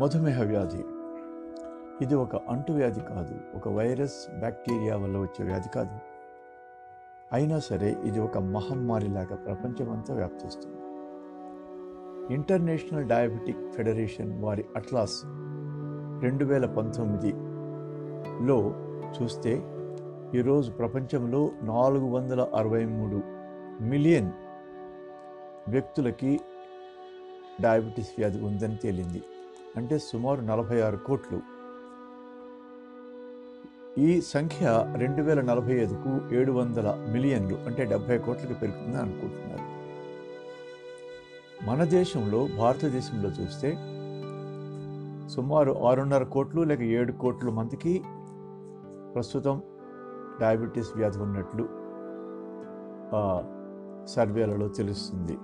మధుమేహ వ్యాధి ఇది ఒక అంటువ్యాధి కాదు. ఒక వైరస్ బ్యాక్టీరియా వల్ల వచ్చే వ్యాధి కాదు. అయినా సరే ఇది ఒక మహమ్మారిలాగా ప్రపంచమంతా వ్యాప్తిస్తుంది. ఇంటర్నేషనల్ డయాబెటిక్ ఫెడరేషన్ వారి అట్లాస్ రెండు వేల పంతొమ్మిదిలో చూస్తే ఈరోజు ప్రపంచంలో నాలుగు వందల అరవై మూడు మిలియన్ వ్యక్తులకి డయాబెటీస్ వ్యాధి ఉందని తేలింది. అంటే సుమారు నలభై ఆరు కోట్లు. ఈ సంఖ్య రెండు వేల నలభై ఐదుకు ఏడు వందల మిలియన్లు అంటే డెబ్బై కోట్లకు పెరుగుతుందని అనుకుంటున్నారు. మన దేశంలో భారతదేశంలో చూస్తే సుమారు ఆరున్నర కోట్లు లేక ఏడు కోట్ల మందికి ప్రస్తుతం డయాబెటీస్ వ్యాధి ఉన్నట్లు సర్వేలలో తెలుస్తుంది.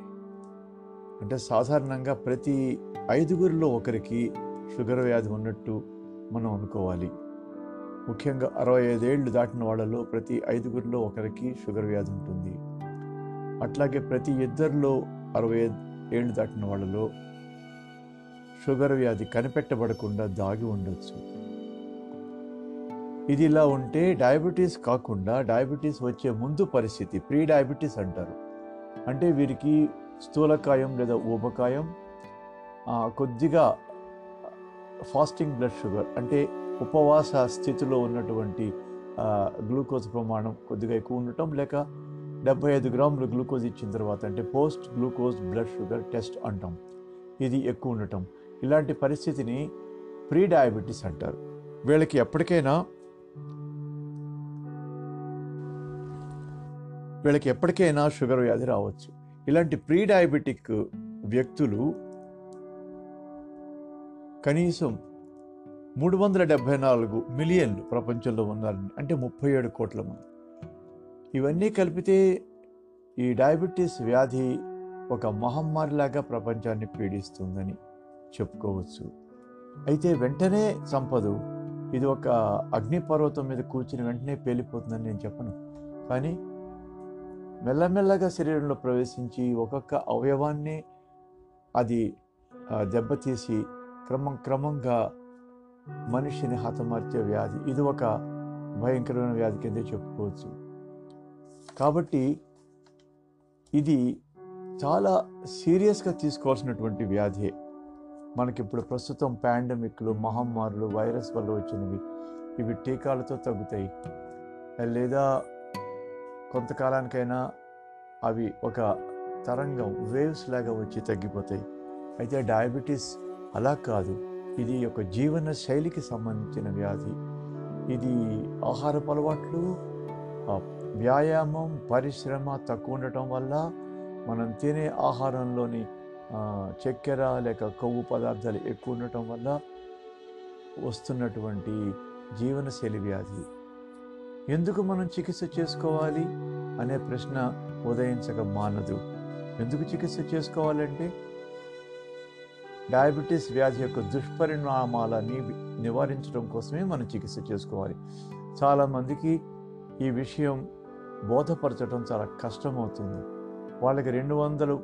అంటే సాధారణంగా ప్రతి ఐదుగురిలో ఒకరికి షుగర్ వ్యాధి ఉన్నట్టు మనం అనుకోవాలి. ముఖ్యంగా అరవై ఐదేళ్ళు దాటిన వాళ్ళలో ప్రతి ఐదుగురిలో ఒకరికి షుగర్ వ్యాధి ఉంటుంది. అట్లాగే ప్రతి ఇద్దరిలో అరవై ఏళ్ళు దాటిన వాళ్ళలో షుగర్ వ్యాధి కనిపెట్టబడకుండా దాగి ఉండొచ్చు. ఇది ఇలా ఉంటే డయాబెటీస్ కాకుండా డయాబెటీస్ వచ్చే ముందు పరిస్థితి ప్రీ డయాబెటీస్ అంటారు. అంటే వీరికి స్థూలకాయం లేదా ఊబకాయం కొద్దిగా ఫాస్టింగ్ బ్లడ్ షుగర్ అంటే ఉపవాస స్థితిలో ఉన్నటువంటి గ్లూకోజ్ ప్రమాణం కొద్దిగా ఎక్కువ ఉండటం లేక డెబ్బై ఐదు గ్రాములు గ్లూకోజ్ ఇచ్చిన తర్వాత అంటే post glucose blood sugar test అంటాం. ఇది ఎక్కువ ఉండటం. ఇలాంటి పరిస్థితిని ప్రీ డయాబెటీస్ అంటారు. వీళ్ళకి ఎప్పటికైనా వీళ్ళకి ఎప్పటికైనా షుగర్ వ్యాధి రావచ్చు. ఇలాంటి ప్రీ డయాబెటిక్ వ్యక్తులు కనీసం మూడు వందల డెబ్భై నాలుగు మిలియన్లు ప్రపంచంలో ఉన్నారని అంటే ముప్పై ఏడు కోట్ల మంది. ఇవన్నీ కలిపితే ఈ డయాబెటీస్ వ్యాధి ఒక మహమ్మారిలాగా ప్రపంచాన్ని పీడిస్తుందని చెప్పుకోవచ్చు. అయితే వెంటనే సంపదు ఇది ఒక అగ్నిపర్వతం మీద కూర్చుని వెంటనే పేలిపోతుందని నేను చెప్పను. కానీ మెల్లమెల్లగా శరీరంలో ప్రవేశించి ఒక్కొక్క అవయవాన్ని అది దెబ్బతీసి క్రమం క్రమంగా మనిషిని హతమార్చే వ్యాధి. ఇది ఒక భయంకరమైన వ్యాధి కింద చెప్పుకోవచ్చు. కాబట్టి ఇది చాలా సీరియస్గా తీసుకోవాల్సినటువంటి వ్యాధి. మనకిప్పుడు ప్రస్తుతం పాండమిక్లు మహమ్మారులు వైరస్ వల్ల వచ్చినవి ఇవి టీకాలతో తగ్గుతాయి. లేదా కొంతకాలానికైనా అవి ఒక తరంగం వేవ్స్ లాగా వచ్చి తగ్గిపోతాయి. అయితే డయాబెటీస్ అలా కాదు. ఇది ఒక జీవన శైలికి సంబంధించిన వ్యాధి. ఇది ఆహారపు అలవాట్లు వ్యాయామం పరిశ్రమ తక్కువ ఉండటం వల్ల మనం తినే ఆహారంలోని చక్కెర లేక కొవ్వు పదార్థాలు ఎక్కువ ఉండటం వల్ల వస్తున్నటువంటి జీవనశైలి వ్యాధి. ఎందుకు మనం చికిత్స చేసుకోవాలి అనే ప్రశ్న ఉదయించక మానదు. ఎందుకు చికిత్స చేసుకోవాలంటే? డయాబెటీస్ వ్యాధి యొక్క దుష్పరిణామాలని నివారించడం కోసమే మనం చికిత్స చేసుకోవాలి. చాలామందికి ఈ విషయం బోధపరచడం చాలా కష్టమవుతుంది. వాళ్ళకి రెండు వందలు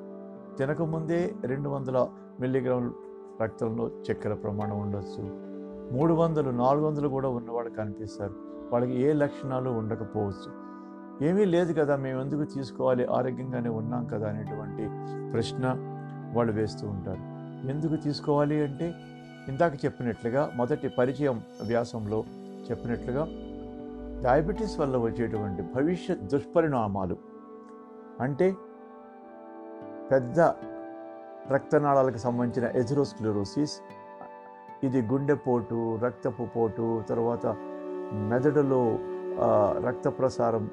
తినకముందే రెండు వందల మిల్లీగ్రాములు రక్తంలో చక్కెర ప్రమాణం ఉండొచ్చు. మూడు వందలు నాలుగు వందలు కూడా ఉన్నవాళ్ళు కనిపిస్తారు. వాళ్ళకి ఏ లక్షణాలు ఉండకపోవచ్చు. ఏమీ లేదు కదా మేము ఎందుకు తీసుకోవాలి ఆరోగ్యంగానే ఉన్నాం కదా అనేటువంటి ప్రశ్న వాళ్ళు వేస్తూ ఉంటారు. ఎందుకు తీసుకోవాలి అంటే ఇందాక చెప్పినట్లుగా మొదటి పరిచయం వ్యాసంలో చెప్పినట్లుగా డయాబెటీస్ వల్ల వచ్చేటువంటి భవిష్యత్ దుష్పరిణామాలు అంటే పెద్ద రక్తనాళాలకు సంబంధించిన ఎథిరోస్క్లెరోసిస్ ఇది గుండెపోటు రక్తపు పోటు తర్వాత మెదడులో రక్త ప్రసారం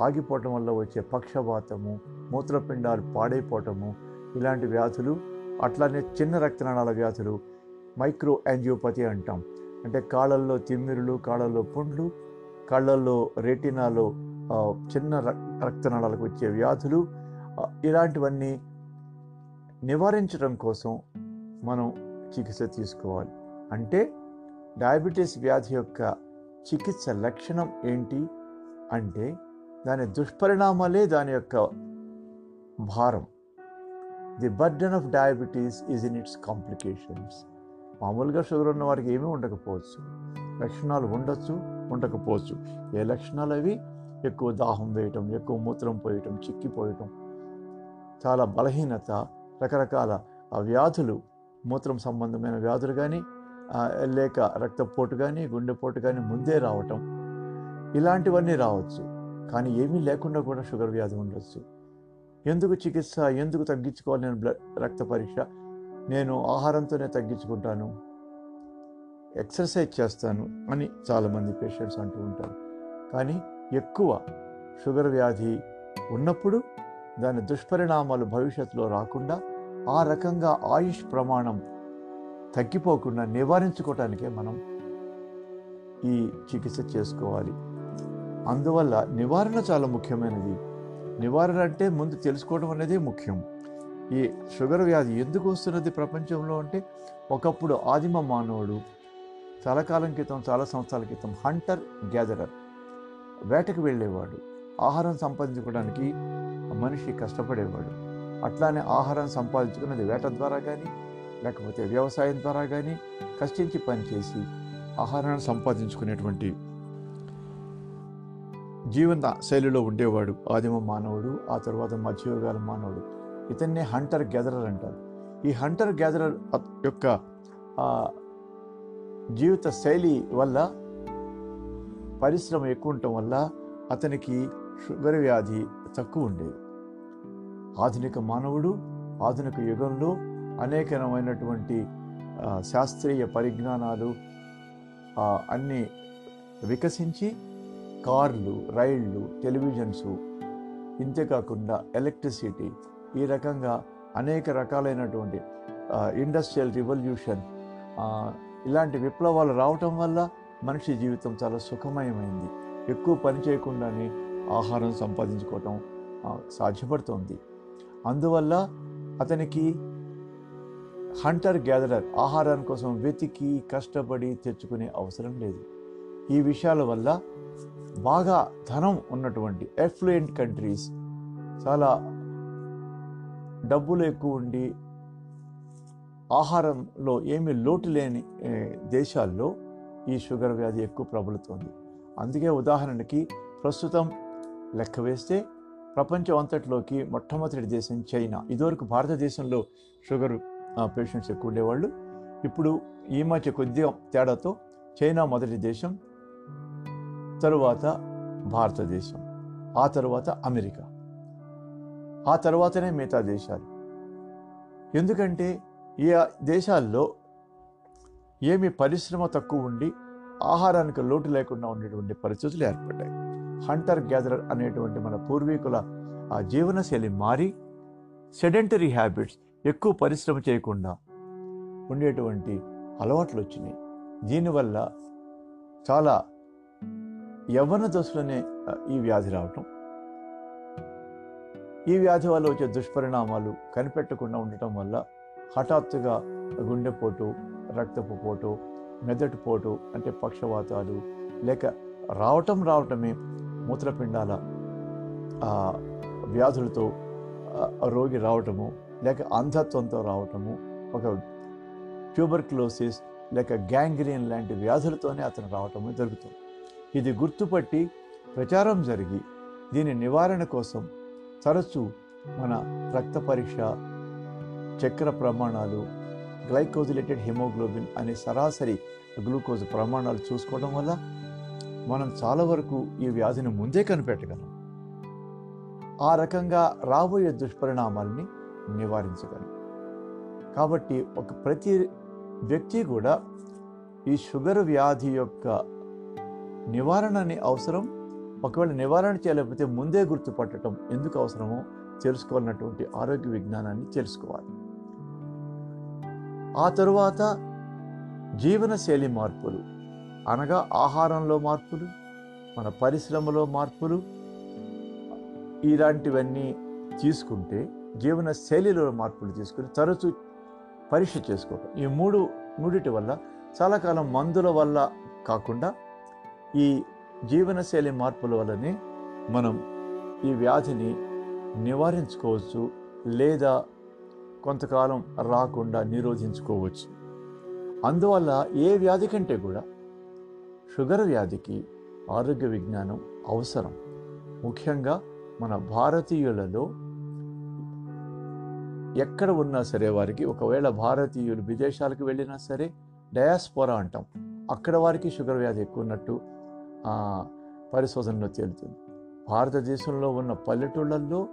ఆగిపోవటం వల్ల వచ్చే పక్షవాతము మూత్రపిండాలు పాడైపోవటము ఇలాంటి వ్యాధులు అట్లానే చిన్న రక్తనాళాల వ్యాధులు మైక్రో యాంజియోపతి అంటాం. అంటే కాళ్ళల్లో తిమ్మిరులు కాళ్ళల్లో పుండ్లు కళ్ళల్లో రెటినాలో చిన్న రక్తనాళాలకు వచ్చే వ్యాధులు ఇలాంటివన్నీ నివారించడం కోసం మనం చికిత్స తీసుకోవాలి. అంటే డయాబెటీస్ వ్యాధి యొక్క చికిత్స లక్షణం ఏంటి అంటే దాని దుష్పరిణామాలే దాని యొక్క భారం. The burden of diabetes is in its complications మామూలుగా షుగర్ ఉన్న వారికి ఏమీ ఉండకపోవచ్చు. లక్షణాలు ఉండొచ్చు ఉండకపోవచ్చు. ఏ లక్షణాలు అవి? ఎక్కువ దాహం వేయటం ఎక్కువ మూత్రం పోయటం చిక్కిపోయటం. చాలా బలహీనత రకరకాల ఆ వ్యాధులు మూత్రం సంబంధమైన వ్యాధులు కానీ లేక రక్తపోటు కానీ గుండెపోటు కానీ ముందే రావటం. ఇలాంటివన్నీ రావచ్చు. కానీ ఏమీ లేకుండా కూడా షుగర్ వ్యాధి ఉండొచ్చు. ఎందుకు చికిత్స ఎందుకు తగ్గించుకోవాలి నేను బ్లడ్ రక్త పరీక్ష? నేను ఆహారంతోనే తగ్గించుకుంటాను. ఎక్సర్సైజ్ చేస్తాను అని చాలామంది పేషెంట్స్ అంటూ ఉంటారు. కానీ ఎక్కువ షుగర్ వ్యాధి ఉన్నప్పుడు దాని దుష్పరిణామాలు భవిష్యత్తులో రాకుండా ఆ రకంగా ఆయుష్ ప్రమాణం తగ్గిపోకుండా నివారించుకోవటానికే మనం ఈ చికిత్స చేసుకోవాలి. అందువల్ల నివారణ చాలా ముఖ్యమైనది. నివారణ అంటే ముందు తెలుసుకోవడం అనేది ముఖ్యం. ఈ షుగర్ వ్యాధి ఎందుకు వస్తున్నది ప్రపంచంలో అంటే ఒకప్పుడు ఆదిమ మానవుడు చాలా కాలం క్రితం చాలా సంవత్సరాల క్రితం హంటర్ గ్యాదరర్ వేటకు వెళ్ళేవాడు. ఆహారం సంపాదించుకోవడానికి మనిషి కష్టపడేవాడు. అట్లానే ఆహారం సంపాదించుకున్నది వేట ద్వారా కానీ లేకపోతే వ్యవసాయం ద్వారా కానీ కష్టించి పనిచేసి ఆహారాన్ని సంపాదించుకునేటువంటి జీవన శైలిలో ఉండేవాడు. ఆదిమ మానవుడు ఆ తర్వాత మధ్యయుగాల మానవుడు. ఇతన్నే హంటర్ గ్యాదరర్ అంటారు. ఈ హంటర్ గ్యాదరర్ యొక్క జీవిత శైలి వల్ల పరిశ్రమ ఎక్కువ ఉండటం వల్ల అతనికి షుగర్ వ్యాధి తక్కువ ఉండేది. ఆధునిక మానవుడు ఆధునిక యుగంలో అనేకమైనటువంటి శాస్త్రీయ పరిజ్ఞానాలు అన్నీ వికసించి కార్లు రైళ్ళు టెలివిజన్స్ ఇంతేకాకుండా ఎలక్ట్రిసిటీ ఈ రకంగా అనేక రకాలైనటువంటి ఇండస్ట్రియల్ రివల్యూషన్ ఇలాంటి విప్లవాలు రావటం వల్ల మనిషి జీవితం చాలా సుఖమయమైంది. ఎక్కువ పని చేయకుండానే ఆహారం సంపాదించుకోవటం సాధ్యపడుతోంది. అందువల్ల అతనికి హంటర్ గ్యాదరర్ ఆహారం కోసం వెతికి కష్టపడి తెచ్చుకునే అవసరం లేదు. ఈ విషయాల వల్ల బాగా ధనం ఉన్నటువంటి ఎఫ్లుయెంట్ కంట్రీస్ చాలా డబ్బులు ఎక్కువ ఉండి ఆహారంలో ఏమీ లోటు లేని దేశాల్లో ఈ షుగర్ వ్యాధి ఎక్కువ ప్రబలుతోంది. అందుకే ఉదాహరణకి ప్రస్తుతం లెక్క వేస్తే ప్రపంచం అంతట్లోకి మొట్టమొదటి దేశం చైనా. ఇదివరకు భారతదేశంలో షుగర్ పేషెంట్స్ ఎక్కువ ఉండేవాళ్ళు. ఇప్పుడు ఈ మధ్య కొద్దిగా తేడాతో చైనా మొదటి దేశం తరువాత భారతదేశం ఆ తర్వాత అమెరికా ఆ తర్వాతనే మిగతా దేశాలు. ఎందుకంటే ఈ దేశాల్లో ఏమి పరిశ్రమ తక్కువ ఉండి ఆహారానికి లోటు లేకుండా ఉండేటువంటి పరిస్థితులు ఏర్పడ్డాయి. హంటర్ గ్యాదరర్ అనేటువంటి మన పూర్వీకుల ఆ జీవనశైలి మారి సెడెంటరీ హ్యాబిట్స్ ఎక్కువ పరిశ్రమ చేయకుండా ఉండేటువంటి అలవాట్లు వచ్చినాయి దీనివల్ల చాలా యవ్వన దశలోనే ఈ వ్యాధి రావటం. ఈ వ్యాధి వల్ల వచ్చే దుష్పరిణామాలు కనిపెట్టకుండా ఉండటం వల్ల హఠాత్తుగా గుండెపోటు రక్తపు పోటు మెదడు పోటు అంటే పక్షవాతాలు లేక రావటం రావటమే మూత్రపిండాల వ్యాధులతో రోగి రావటము లేక అంధత్వంతో రావటము ఒక ట్యూబర్క్లోసిస్ లేక గ్యాంగ్రీన్ లాంటి వ్యాధులతోనే అతను రావటము జరుగుతుంది. ఇది గుర్తుపట్టి ప్రచారం జరిగి దీని నివారణ కోసం తరచూ మన రక్త పరీక్ష చక్కెర ప్రమాణాలు గ్లైకోజిలేటెడ్ హిమోగ్లోబిన్ అనే సరాసరి గ్లూకోజ్ ప్రమాణాలు చూసుకోవడం వల్ల మనం చాలా వరకు ఈ వ్యాధిని ముందే కనిపెట్టగలం. ఆ రకంగా రాబోయే దుష్పరిణామాల్ని నివారించగలం కాబట్టి ఒక ప్రతి వ్యక్తి కూడా ఈ షుగర్ వ్యాధి యొక్క నివారణని అవసరం ఒకవేళ నివారణ చేయలేకపోతే ముందే గుర్తుపట్టడం ఎందుకు అవసరమో తెలుసుకోవాలన్నటువంటి ఆరోగ్య విజ్ఞానాన్ని తెలుసుకోవాలి. ఆ తరువాత జీవనశైలి మార్పులు అనగా ఆహారంలో మార్పులు మన పరిశ్రమలో మార్పులు ఇలాంటివన్నీ తీసుకుంటే జీవన శైలిలో మార్పులు తీసుకుని తరచూ పరీక్ష చేసుకోవటం ఈ మూడు మూడిటి వల్ల చాలా కాలం మందుల వల్ల కాకుండా ఈ జీవనశైలి మార్పుల వల్లనే మనం ఈ వ్యాధిని నివారించుకోవచ్చు లేదా కొంతకాలం రాకుండా నిరోధించుకోవచ్చు. అందువల్ల ఏ వ్యాధి కంటే కూడా షుగర్ వ్యాధికి ఆరోగ్య విజ్ఞానం అవసరం. ముఖ్యంగా మన భారతీయులలో ఎక్కడ ఉన్నా సరే వారికి ఒకవేళ భారతీయులు విదేశాలకు వెళ్ళినా సరే డయాస్పోరా అంటాం. అక్కడ వారికి షుగర్ వ్యాధి ఎక్కువ ఉన్నట్టు పరిశోధనలో తేలుతుంది. భారతదేశంలో ఉన్న పల్లెటూళ్ళల్లో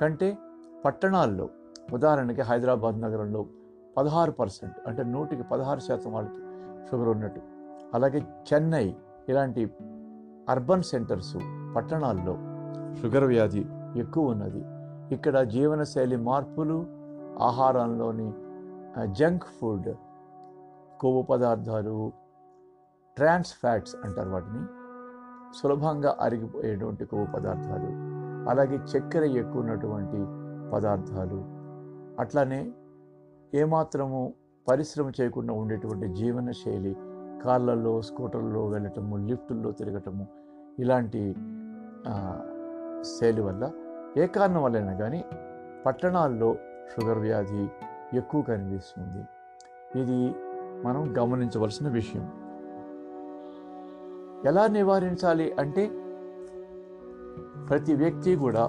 కంటే పట్టణాల్లో ఉదాహరణకి హైదరాబాద్ నగరంలో పదహారు పర్సెంట్ అంటే నూటికి పదహారు శాతం వాళ్ళకి షుగర్ ఉన్నట్టు. అలాగే చెన్నై ఇలాంటి అర్బన్ సెంటర్స్ పట్టణాల్లో షుగర్ వ్యాధి ఎక్కువ ఉన్నది. ఇక్కడ జీవనశైలి మార్పులు ఆహారంలోని జంక్ ఫుడ్ కొవ్వు పదార్థాలు ట్రాన్స్ ఫ్యాట్స్ అంటారు వాటిని. సులభంగా అరిగిపోయేటువంటి కొవ్వు పదార్థాలు అలాగే చక్కెర ఎక్కువ ఉన్నటువంటి పదార్థాలు. అట్లానే ఏమాత్రము పరిశ్రమ చేయకుండా ఉండేటువంటి జీవన శైలి కార్లలో స్కూటర్లలో వెళ్ళటము లిఫ్టుల్లో తిరగటము ఇలాంటి శైలి వల్ల ఏ కారణం వల్లైనా కానీ పట్టణాల్లో షుగర్ వ్యాధి ఎక్కువ కనిపిస్తుంది. ఇది మనం గమనించవలసిన విషయం. ఎలా నివారించాలి అంటే ప్రతి వ్యక్తి కూడా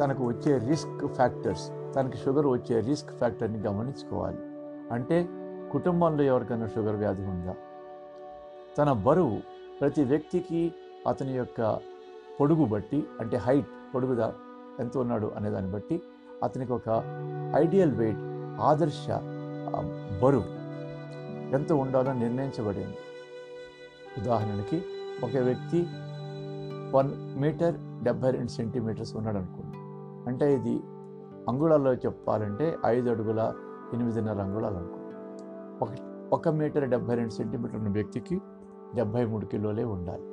తనకు వచ్చే రిస్క్ ఫ్యాక్టర్స్ తనకి షుగర్ వచ్చే రిస్క్ ఫ్యాక్టర్ని గమనించుకోవాలి. అంటే కుటుంబంలో ఎవరికైనా షుగర్ వ్యాధి ఉందా? తన బరువు ప్రతి వ్యక్తికి అతని యొక్క పొడుగు బట్టి అంటే హైట్ పొడుగుదా? ఎంత ఉన్నాడు అనే దాన్ని బట్టి అతనికి ఒక ఐడియల్ వెయిట్ ఆదర్శ బరువు ఎంత ఉండాలో నిర్ణయించబడింది. ఉదాహరణకి ఒక వ్యక్తి వన్ మీటర్ డెబ్బై రెండు సెంటీమీటర్స్ ఉన్నాడు అనుకోండి అంటే ఇది అంగుళాల్లో చెప్పాలంటే ఐదు అడుగుల ఎనిమిదిన్నర అంగుళాలు అనుకోండి. ఒక ఒక మీటర్ డెబ్బై రెండు సెంటీమీటర్ ఉన్న వ్యక్తికి డెబ్బై మూడు కిలోలే ఉండాలి.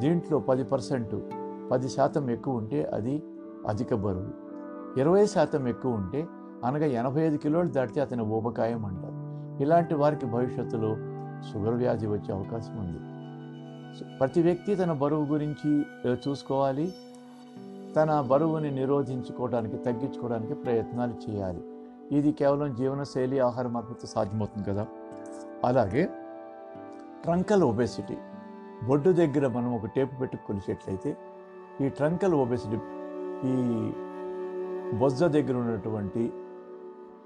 దీంట్లో పది పర్సెంట్ పది శాతం ఎక్కువ ఉంటే అది అధిక బరువు. ఇరవై శాతం ఎక్కువ ఉంటే అనగా ఎనభై ఐదు కిలోలు దాటితే అతని ఊబకాయం అంటారు. ఇలాంటి వారికి భవిష్యత్తులో షుగర్ వ్యాధి వచ్చే అవకాశం ఉంది. ప్రతి వ్యక్తి తన బరువు గురించి చూసుకోవాలి. తన బరువుని నిరోధించుకోవడానికి తగ్గించుకోవడానికి ప్రయత్నాలు చేయాలి. ఇది కేవలం జీవనశైలి ఆహార మార్పుతో సాధ్యమవుతుంది కదా. అలాగే ట్రంకల్ ఒబెసిటీ. బొడ్డు దగ్గర మనం ఒక టేపు పెట్టి కొలిచేట్లయితే ఈ ట్రంకల్ ఒబెసిటీ ఈ బొజ్జ దగ్గర ఉన్నటువంటి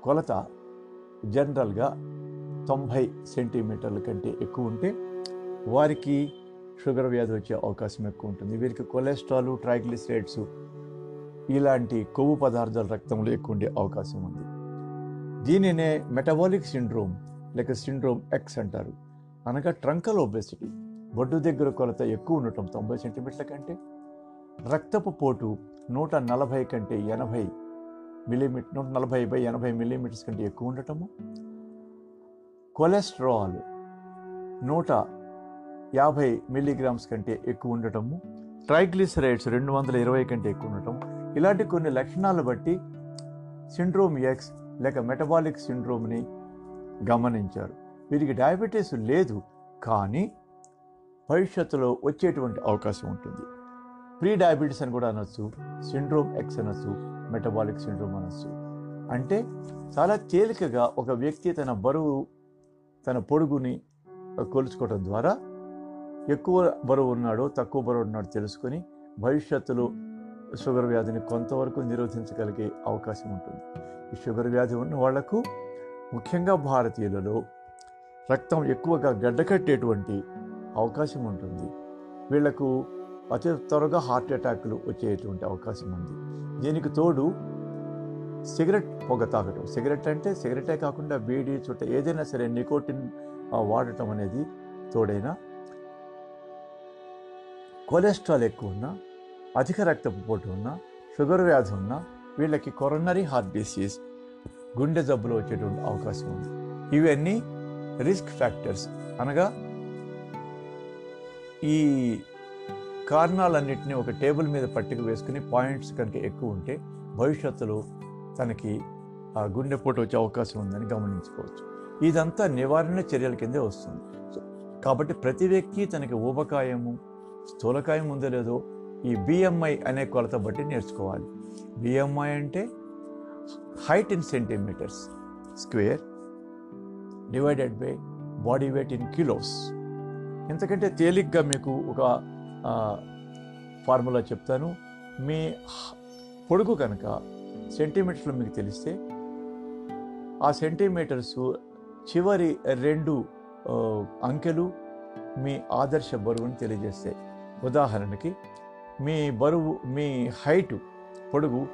కొలత జనరల్గా తొంభై సెంటీమీటర్ల కంటే ఎక్కువ ఉంటే వారికి షుగర్ వ్యాధి వచ్చే అవకాశం ఎక్కువ ఉంటుంది. వీరికి కొలెస్ట్రాల్ ట్రైగ్లిసరైడ్స్ ఇలాంటి కొవ్వు పదార్థాలు రక్తంలో ఎక్కువ ఉండే అవకాశం ఉంది. దీనినే మెటబాలిక్ సిండ్రోమ్ లేక సిండ్రోమ్ ఎక్స్ అంటారు. అనగా ట్రంకల్ ఒబెసిటీ బొడ్డు దగ్గర కొలత ఎక్కువ ఉండటం తొంభై సెంటీమీటర్ల కంటే రక్తపు పోటు నూట నలభై కంటే ఎనభై మిల్లీమీటర్ నూట నలభై బై ఎనభై మిల్లీమీటర్స్ కంటే ఎక్కువ ఉండటము? కొలెస్ట్రాల్ నూట యాభై మిల్లీగ్రామ్స్ కంటే ఎక్కువ ఉండటము? ట్రైగ్లిసరైడ్స్ రెండు వందల ఇరవై కంటే ఎక్కువ ఉండటం ఇలాంటి కొన్ని లక్షణాలు బట్టి సిండ్రోమ్ ఎక్స్ లేక మెటబాలిక్ సిండ్రోమ్ని గమనించారు. వీరికి డయాబెటీస్ లేదు కానీ భవిష్యత్తులో వచ్చేటువంటి అవకాశం ఉంటుంది. ప్రీ డయాబెటీస్ అని కూడా అనొచ్చు సిండ్రోమ్ ఎక్స్ అనొచ్చు మెటబాలిక్ సిండ్రోమ్ అనొచ్చు. అంటే చాలా తేలికగా ఒక వ్యక్తి తన బరువు తన పొడుగుని కొలుచుకోవడం ద్వారా ఎక్కువ బరువు ఉన్నాడో తక్కువ బరువు ఉన్నాడో తెలుసుకొని భవిష్యత్తులో షుగర్ వ్యాధిని కొంతవరకు నిరోధించగలిగే అవకాశం ఉంటుంది. ఈ షుగర్ వ్యాధి ఉన్న వాళ్ళకు ముఖ్యంగా భారతీయులలో రక్తం ఎక్కువగా గడ్డకట్టేటువంటి అవకాశం ఉంటుంది. వీళ్ళకు అతి త్వరగా హార్ట్ అటాక్లు వచ్చేటువంటి అవకాశం ఉంది. దీనికి తోడు సిగరెట్ పొగ తాగటం. సిగరెట్ అంటే సిగరెటే కాకుండా బీడీ చుట్ట ఏదైనా సరే నికోటిన్ వాడటం అనేది తోడైనా కొలెస్ట్రాల్ ఎక్కువ ఉన్నా అధిక రక్తపోటు ఉన్నా షుగర్ వ్యాధి ఉన్నా వీళ్ళకి కొరనరీ హార్ట్ డిసీజ్ గుండె జబ్బులు వచ్చేటువంటి అవకాశం ఉంది. ఇవన్నీ రిస్క్ ఫ్యాక్టర్స్ అనగా ఈ కారణాలన్నింటినీ ఒక టేబుల్ మీద పట్టిక వేసుకుని పాయింట్స్ కనుక ఎక్కువ ఉంటే భవిష్యత్తులో తనకి ఆ గుండెపోటు వచ్చే అవకాశం ఉందని గమనించుకోవచ్చు. ఇదంతా నివారణ చర్యల కిందే వస్తుంది. కాబట్టి ప్రతి వ్యక్తి తనకి ఊబకాయము స్థూలకాయం ఉందో లేదో ఈ బిఎంఐ అనే కొలత బట్టి నేర్చుకోవాలి. బిఎంఐ అంటే height in centimetres square divided by body weight in kilos. ఎందుకంటే తేలిగ్గా మీకు ఒక ఫార్ములా చెప్తాను. మీ హ- పొడుగు కనుక సెంటీమీటర్లు మీకు తెలిస్తే ఆ సెంటీమీటర్స్ చివరి రెండు అంకెలు మీ ఆదర్శ బరువుని తెలియజేస్తాయి. ఉదాహరణకి మీ బరువు మీ హైటు పొడుగు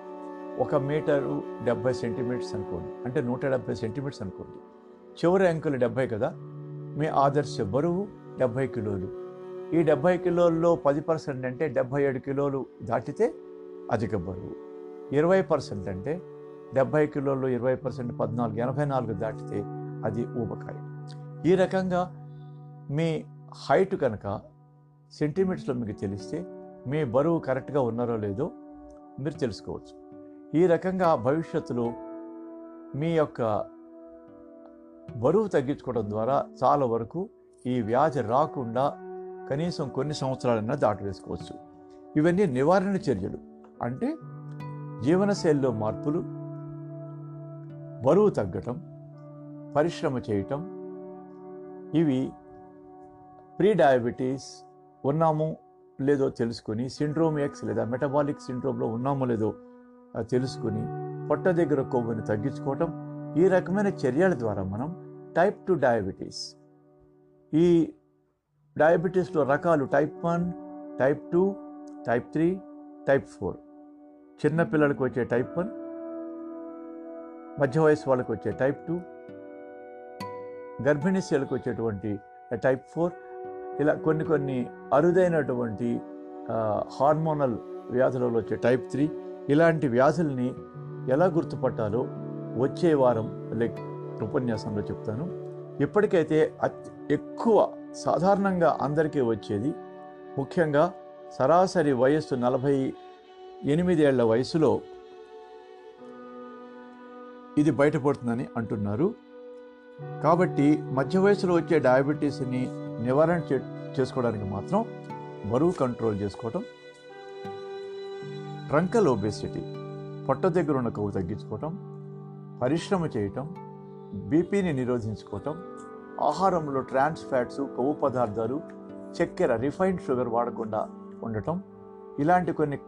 ఒక మీటరు డెబ్బై సెంటీమీటర్స్ అనుకోండి. అంటే నూట డెబ్బై సెంటీమీటర్స్ అనుకోండి. చివరి అంకెలు డెబ్బై కదా? మీ ఆదర్శ బరువు డెబ్బై కిలోలు. ఈ డెబ్బై కిలోల్లో పది పర్సెంట్ అంటే డెబ్బై ఏడు కిలోలు దాటితే అధిక బరువు. ఇరవై పర్సెంట్ అంటే డెబ్బై కిలోలు ఇరవై పర్సెంట్ పద్నాలుగు ఎనభై నాలుగు దాటితే అది ఊబకాయం. ఈ రకంగా మీ హైట్ కనుక సెంటీమీటర్స్లో మీకు తెలిస్తే మీ బరువు కరెక్ట్గా ఉన్నారో లేదో మీరు తెలుసుకోవచ్చు. ఈ రకంగా భవిష్యత్తులో మీ యొక్క బరువు తగ్గించుకోవడం ద్వారా చాలా వరకు ఈ వ్యాధి రాకుండా కనీసం కొన్ని సంవత్సరాలన్నా దాటివేసుకోవచ్చు. ఇవన్నీ నివారణ చర్యలు. అంటే జీవనశైలిలో మార్పులు బరువు తగ్గటం పరిశ్రమ చేయటం. ఇవి ప్రీ డయాబెటీస్ ఉన్నాము లేదో తెలుసుకుని సిండ్రోమ్ ఎక్స్ లేదా మెటబాలిక్ సిండ్రోమ్లో ఉన్నామో లేదో తెలుసుకుని పొట్ట దగ్గర కొవ్వుని తగ్గించుకోవటం. ఈ రకమైన చర్యల ద్వారా మనం టైప్ టు డయాబెటీస్ ఈ డయాబెటీస్లో రకాలు type one type two type three type four. చిన్నపిల్లలకు వచ్చే టైప్ వన్ మధ్య వయసు వాళ్ళకి వచ్చే టైప్ టూ గర్భిణీ స్త్రీలకు వచ్చేటువంటి టైప్ ఫోర్. ఇలా కొన్ని కొన్ని అరుదైనటువంటి హార్మోనల్ వ్యాధులలో వచ్చే టైప్ త్రీ. ఇలాంటి వ్యాధుల్ని ఎలా గుర్తుపట్టాలో వచ్చే వారం లైక్ ఉపన్యాసంలో చెప్తాను. ఇప్పటికైతే ఎక్కువ సాధారణంగా అందరికీ వచ్చేది. ముఖ్యంగా సరాసరి వయస్సు నలభై ఎనిమిదేళ్ళ వయసులో ఇది బయటపడుతుందని అంటున్నారు. కాబట్టి మధ్య వయసులో వచ్చే డయాబెటీస్ని నివారణ చే చేసుకోవడానికి మాత్రం బరువు కంట్రోల్ చేసుకోవటం ట్రంకల్ ఒబేసిటీ పొట్ట దగ్గర ఉన్న కొవ్వు తగ్గించుకోవటం పరిశ్రమ చేయటం బీపీని నిరోధించుకోవటం ఆహారంలో ట్రాన్స్ ఫ్యాట్స్ కొవ్వు పదార్థాలు చక్కెర రిఫైన్డ్ షుగర్ వాడకుండా ఉండటం. ఇలాంటి కొన్ని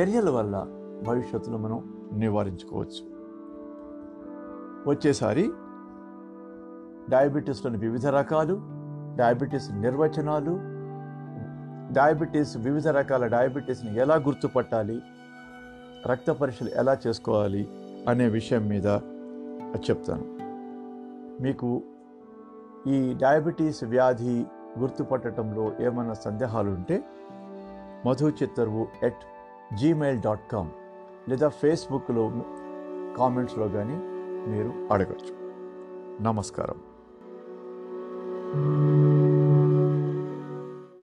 చర్యల వల్ల భవిష్యత్తులో మనం నివారించుకోవచ్చు. వచ్చేసారి డయాబెటీస్లోని వివిధ రకాలు డయాబెటీస్ నిర్వచనాలు డయాబెటీస్ వివిధ రకాల డయాబెటీస్ని ఎలా గుర్తుపట్టాలి రక్త పరీక్షలు ఎలా చేసుకోవాలి అనే విషయం మీద చెప్తాను. మీకు ఈ డయాబెటీస్ వ్యాధి గుర్తుపట్టడంలో ఏమైనా సందేహాలు ఉంటే Madhu Chittaruvu at Gmail dot com లేదా ఫేస్బుక్లో కామెంట్స్లో కానీ మీరు అడగచ్చు. నమస్కారం.